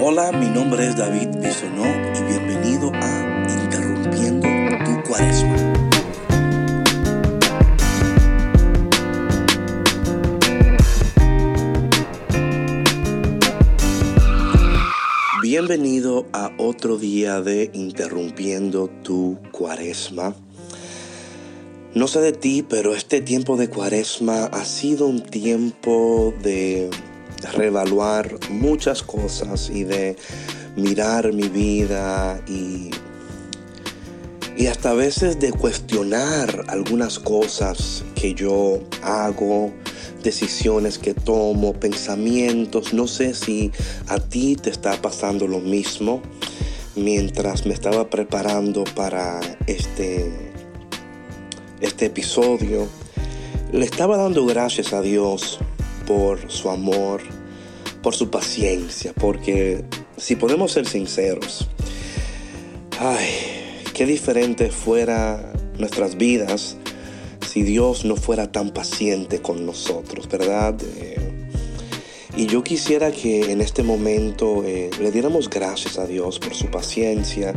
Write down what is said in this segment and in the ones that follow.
Hola, mi nombre es David Bisonó y bienvenido a Interrumpiendo tu Cuaresma. Bienvenido a otro día de Interrumpiendo tu Cuaresma. No sé de ti, pero este tiempo de Cuaresma ha sido un tiempo de reevaluar muchas cosas y de mirar mi vida y, y hasta a veces de cuestionar algunas cosas que yo hago, decisiones que tomo, pensamientos. No sé si a ti te está pasando lo mismo mientras me estaba preparando para este, este episodio. Le estaba dando gracias a Dios por su amor, por su paciencia, porque si podemos ser sinceros, ay, qué diferente fuera nuestras vidas si Dios no fuera tan paciente con nosotros, ¿verdad? Eh, y yo quisiera que en este momento eh, le diéramos gracias a Dios por su paciencia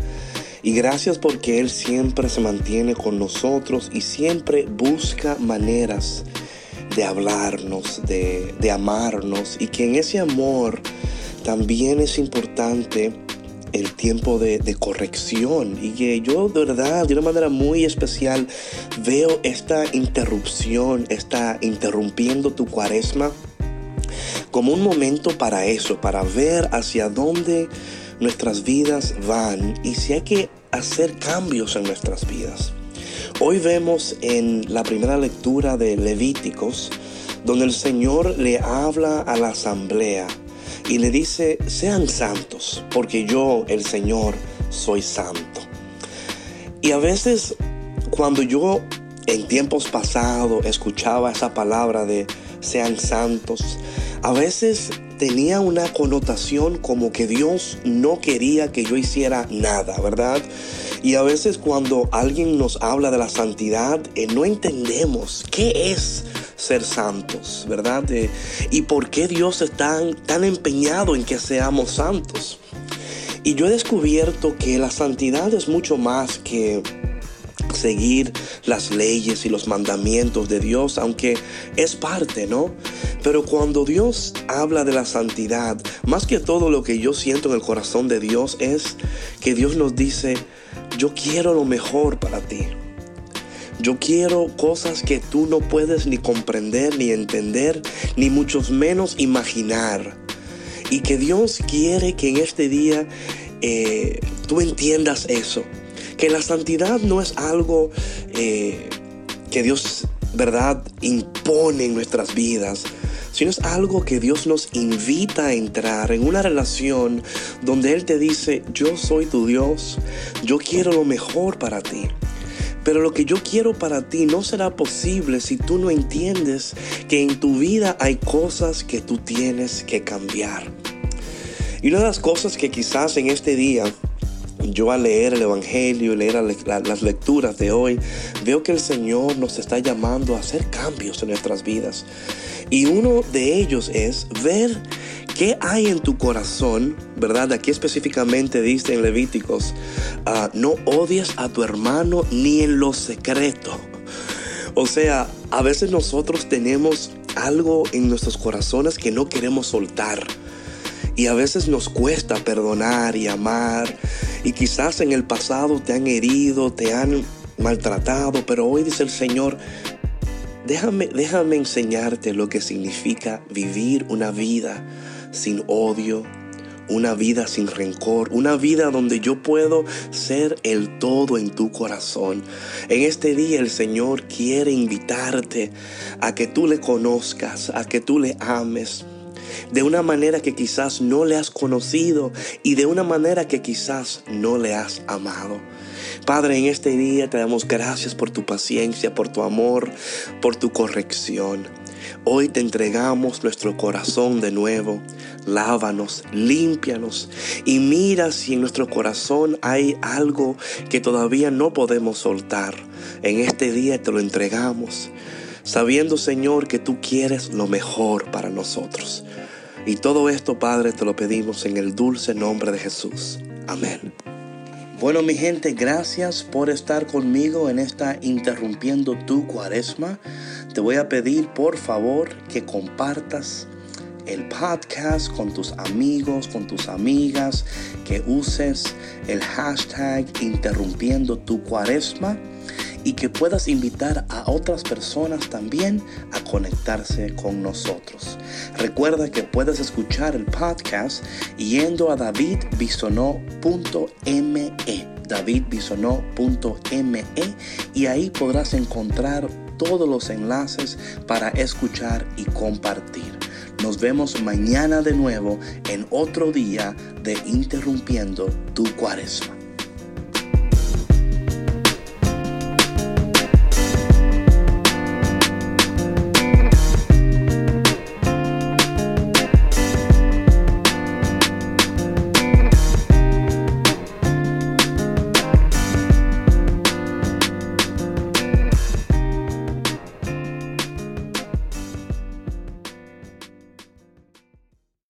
y gracias porque Él siempre se mantiene con nosotros y siempre busca maneras de hablarnos, de, amarnos y que en ese amor también es importante el tiempo de, de, corrección y que yo de verdad de una manera muy especial veo esta interrupción, esta interrumpiendo tu cuaresma como un momento para eso, para ver hacia dónde nuestras vidas van y si hay que hacer cambios en nuestras vidas. Hoy vemos en la primera lectura de Levíticos, donde el Señor le habla a la asamblea y le dice, sean santos, porque yo, el Señor, soy santo. Y a veces cuando yo en tiempos pasados escuchaba esa palabra de sean santos, a veces tenía una connotación como que Dios no quería que yo hiciera nada, ¿verdad? Y a veces cuando alguien nos habla de la santidad, eh, no entendemos qué es ser santos, ¿verdad? Eh, y por qué Dios está tan, empeñado en que seamos santos. Y yo he descubierto que la santidad es mucho más que seguir las leyes y los mandamientos de Dios, aunque es parte, ¿no? Pero cuando Dios habla de la santidad, más que todo lo que yo siento en el corazón de Dios es que Dios nos dice, yo quiero lo mejor para ti. Yo quiero cosas que tú no puedes ni comprender, ni entender, ni mucho menos imaginar. Y que Dios quiere que en este día eh, tú entiendas eso. Que la santidad no es algo eh, que Dios, ¿verdad?, impone en nuestras vidas sino es algo que Dios nos invita a entrar en una relación donde Él te dice, yo soy tu Dios, yo quiero lo mejor para ti. Pero lo que yo quiero para ti no será posible si tú no entiendes que en tu vida hay cosas que tú tienes que cambiar. Y una de las cosas que quizás en este día yo al leer el Evangelio, leer las lecturas de hoy, veo que el Señor nos está llamando a hacer cambios en nuestras vidas. Y uno de ellos es ver qué hay en tu corazón, ¿verdad? Aquí específicamente dice en Levíticos, ah, no odies a tu hermano ni en lo secreto. O sea, a veces nosotros tenemos algo en nuestros corazones que no queremos soltar. Y a veces nos cuesta perdonar y amar. Y quizás en el pasado te han herido, te han maltratado, pero hoy dice el Señor, Déjame, déjame enseñarte lo que significa vivir una vida sin odio, una vida sin rencor, una vida donde yo puedo ser el todo en tu corazón. En este día el Señor quiere invitarte a que tú le conozcas, a que tú le ames de una manera que quizás no le has conocido y de una manera que quizás no le has amado. Padre, en este día te damos gracias por tu paciencia, por tu amor, por tu corrección. Hoy te entregamos nuestro corazón de nuevo. Lávanos, límpianos y mira si en nuestro corazón hay algo que todavía no podemos soltar. En este día te lo entregamos, sabiendo Señor que tú quieres lo mejor para nosotros. Y todo esto, Padre, te lo pedimos en el dulce nombre de Jesús. Amén. Bueno, mi gente, gracias por estar conmigo en esta Interrumpiendo tu Cuaresma. Te voy a pedir, por favor, que compartas el podcast con tus amigos, con tus amigas, que uses el hashtag Interrumpiendo tu Cuaresma y que puedas invitar a otras personas también a conectarse con nosotros. Recuerda que puedes escuchar el podcast yendo a davidbisonó.me davidbisonó.me y ahí podrás encontrar todos los enlaces para escuchar y compartir. Nos vemos mañana de nuevo en otro día de Interrumpiendo tu Cuaresma.